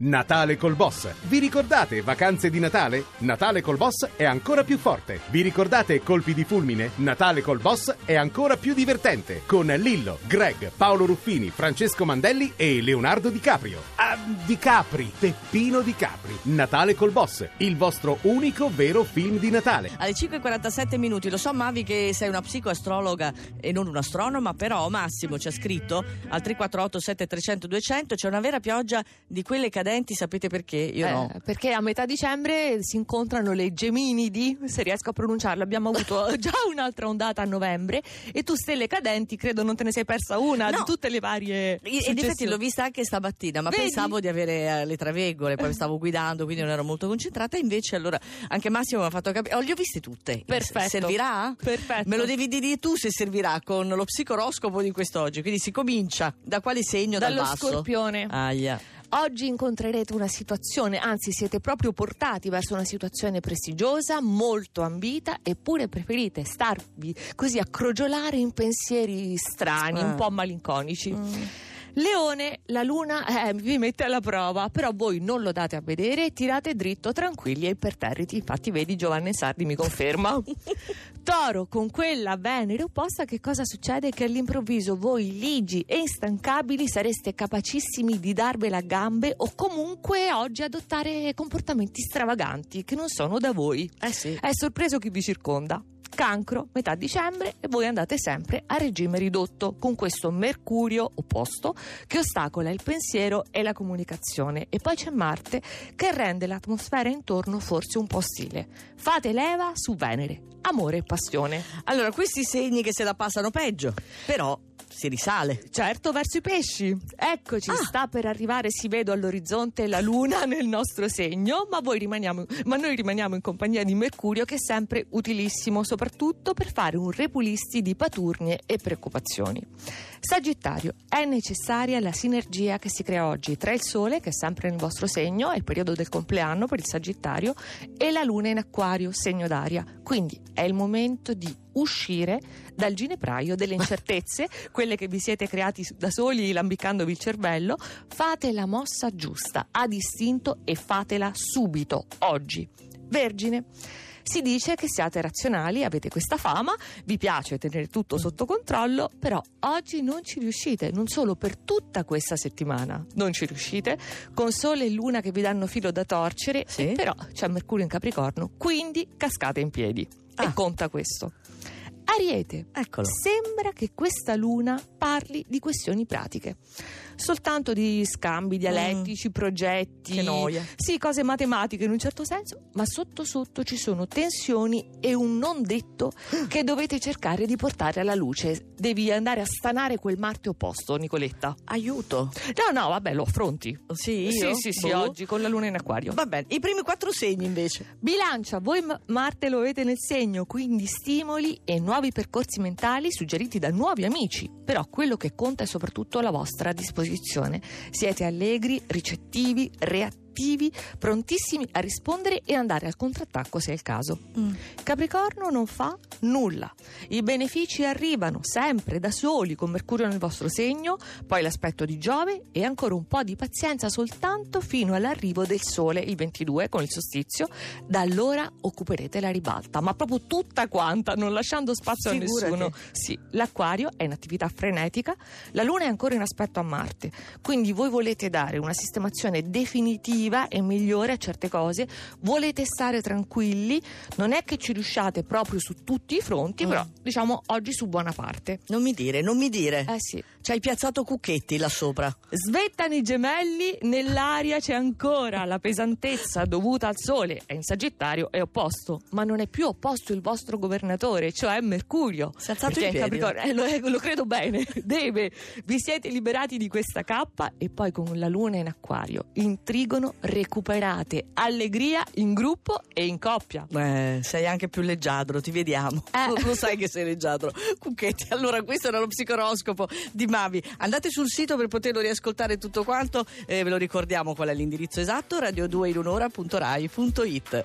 Natale col Boss. Vi ricordate vacanze di Natale? Natale col Boss è ancora più forte. Vi ricordate colpi di fulmine? Natale col Boss è ancora più divertente. Con Lillo, Greg, Paolo Ruffini, Francesco Mandelli e Leonardo Di Caprio. Di Capri, Peppino Di Capri. Natale col Boss, il vostro unico vero film di Natale. Alle 5.47 minuti, lo so Mavi che sei una psicoastrologa e non un'astronoma, però Massimo ci ha scritto al 348 7300 200 c'è una vera pioggia di quelle cadenti, sapete perché? Io Eh, no. Perché a metà dicembre si incontrano le Geminidi, se riesco a pronunciarlo. Abbiamo avuto già un'altra ondata a novembre e tu stelle cadenti, credo non te ne sei persa una No. di tutte le varie. E- Ed infatti successioni. l'ho vista anche stamattina, ma Vedi? Pensavo di avere eh, le traveggole, poi stavo guidando, quindi non ero molto concentrata. Invece, allora, anche Massimo mi ha fatto capire. Oh, le ho viste tutte. Perfetto. Servirà? Perfetto. Me lo devi dire tu se servirà con lo psicoroscopo di quest'oggi. Quindi si comincia. Da quale segno? Dallo Dal basso? scorpione. Aia. Oggi incontrerete una situazione, anzi siete proprio portati verso una situazione prestigiosa, molto ambita, eppure preferite starvi così a crogiolare in pensieri strani, Ah. un po' malinconici. Leone, la luna eh, vi mette alla prova, però voi non lo date a vedere e tirate dritto, tranquilli e imperterriti. Infatti, vedi, Giovanni Sardi mi conferma. Toro, con quella Venere opposta, che cosa succede? Che all'improvviso voi, ligi e instancabili, sareste capacissimi di darvela a gambe o comunque oggi adottare comportamenti stravaganti che non sono da voi. Eh sì. È sorpreso chi vi circonda. Cancro, metà dicembre e voi andate sempre a regime ridotto con questo Mercurio opposto che ostacola il pensiero e la comunicazione e poi c'è Marte che rende l'atmosfera intorno forse un po' ostile. Fate leva su Venere, amore e passione. Allora, questi segni che se la passano peggio, però si risale. Certo, verso i pesci. Eccoci, Ah. sta per arrivare, si vede all'orizzonte la luna nel nostro segno, ma, voi rimaniamo, ma noi rimaniamo in compagnia di Mercurio che è sempre utilissimo, soprattutto per fare un repulisti di paturnie e preoccupazioni. Sagittario, è necessaria la sinergia che si crea oggi tra il Sole, che è sempre nel vostro segno, è il periodo del compleanno per il Sagittario, e la Luna in Acquario, segno d'aria. Quindi è il momento di uscire dal ginepraio delle incertezze, quelle che vi siete creati da soli lambicandovi il cervello. Fate la mossa giusta, a distinto e fatela subito, oggi. Vergine. Si dice che siate razionali, avete questa fama, vi piace tenere tutto sotto controllo, però oggi non ci riuscite, non solo per tutta questa settimana, non ci riuscite, con sole e luna che vi danno filo da torcere, Sì. però c'è Mercurio in Capricorno, quindi cascate in piedi. Ah. E conta questo. Ariete. Eccolo. Sembra che questa luna parli di questioni pratiche. Soltanto di scambi dialettici, progetti. Mm. Che noia. Sì, cose matematiche in un certo senso, ma sotto sotto ci sono tensioni e un non detto che dovete cercare di portare alla luce. Devi andare a stanare quel Marte opposto, Nicoletta. Aiuto. No, no, vabbè, lo affronti. Sì, io? Sì, sì, sì, Boh. oggi con la luna in acquario. Va bene. I primi quattro segni invece. Bilancia, voi Marte lo avete nel segno, quindi stimoli e nuovi percorsi mentali suggeriti da nuovi amici. Però quello che conta è soprattutto la vostra disposizione. Siete allegri, ricettivi, reattivi, prontissimi a rispondere e andare al contrattacco se è il caso. Capricorno non fa nulla. I benefici arrivano sempre da soli con Mercurio nel vostro segno, poi l'aspetto di Giove e ancora un po' di pazienza soltanto fino all'arrivo del Sole il 22 con il solstizio. Da allora occuperete la ribalta, ma proprio tutta quanta, non lasciando spazio Figurati. a nessuno. Sì, l'acquario è in attività frenetica, la Luna è ancora in aspetto a Marte, quindi voi volete dare una sistemazione definitiva e migliore a certe cose, volete stare tranquilli, non è che ci riusciate proprio su tutti i fronti, Mm. però diciamo oggi su buona parte. Non mi dire, non mi dire. Eh sì. Ci hai piazzato cucchetti là sopra. Svettano i gemelli, nell'aria c'è ancora la pesantezza dovuta al sole, è in Sagittario, è opposto, ma non è più opposto il vostro governatore, cioè Mercurio. Si è alzato in. Capricorno, eh, lo, eh, lo credo bene, deve. Vi siete liberati di questa cappa e poi con la luna in acquario, in trigono, recuperate allegria in gruppo e in coppia. Beh, sei anche più leggiadro, ti vediamo. Eh. Lo, sai che sei leggiadro. Cucchetti, allora questo era lo psicoroscopo di Mavi. Andate sul sito per poterlo riascoltare tutto quanto. Eh, ve lo ricordiamo qual è l'indirizzo esatto: radio2inunora.rai.it.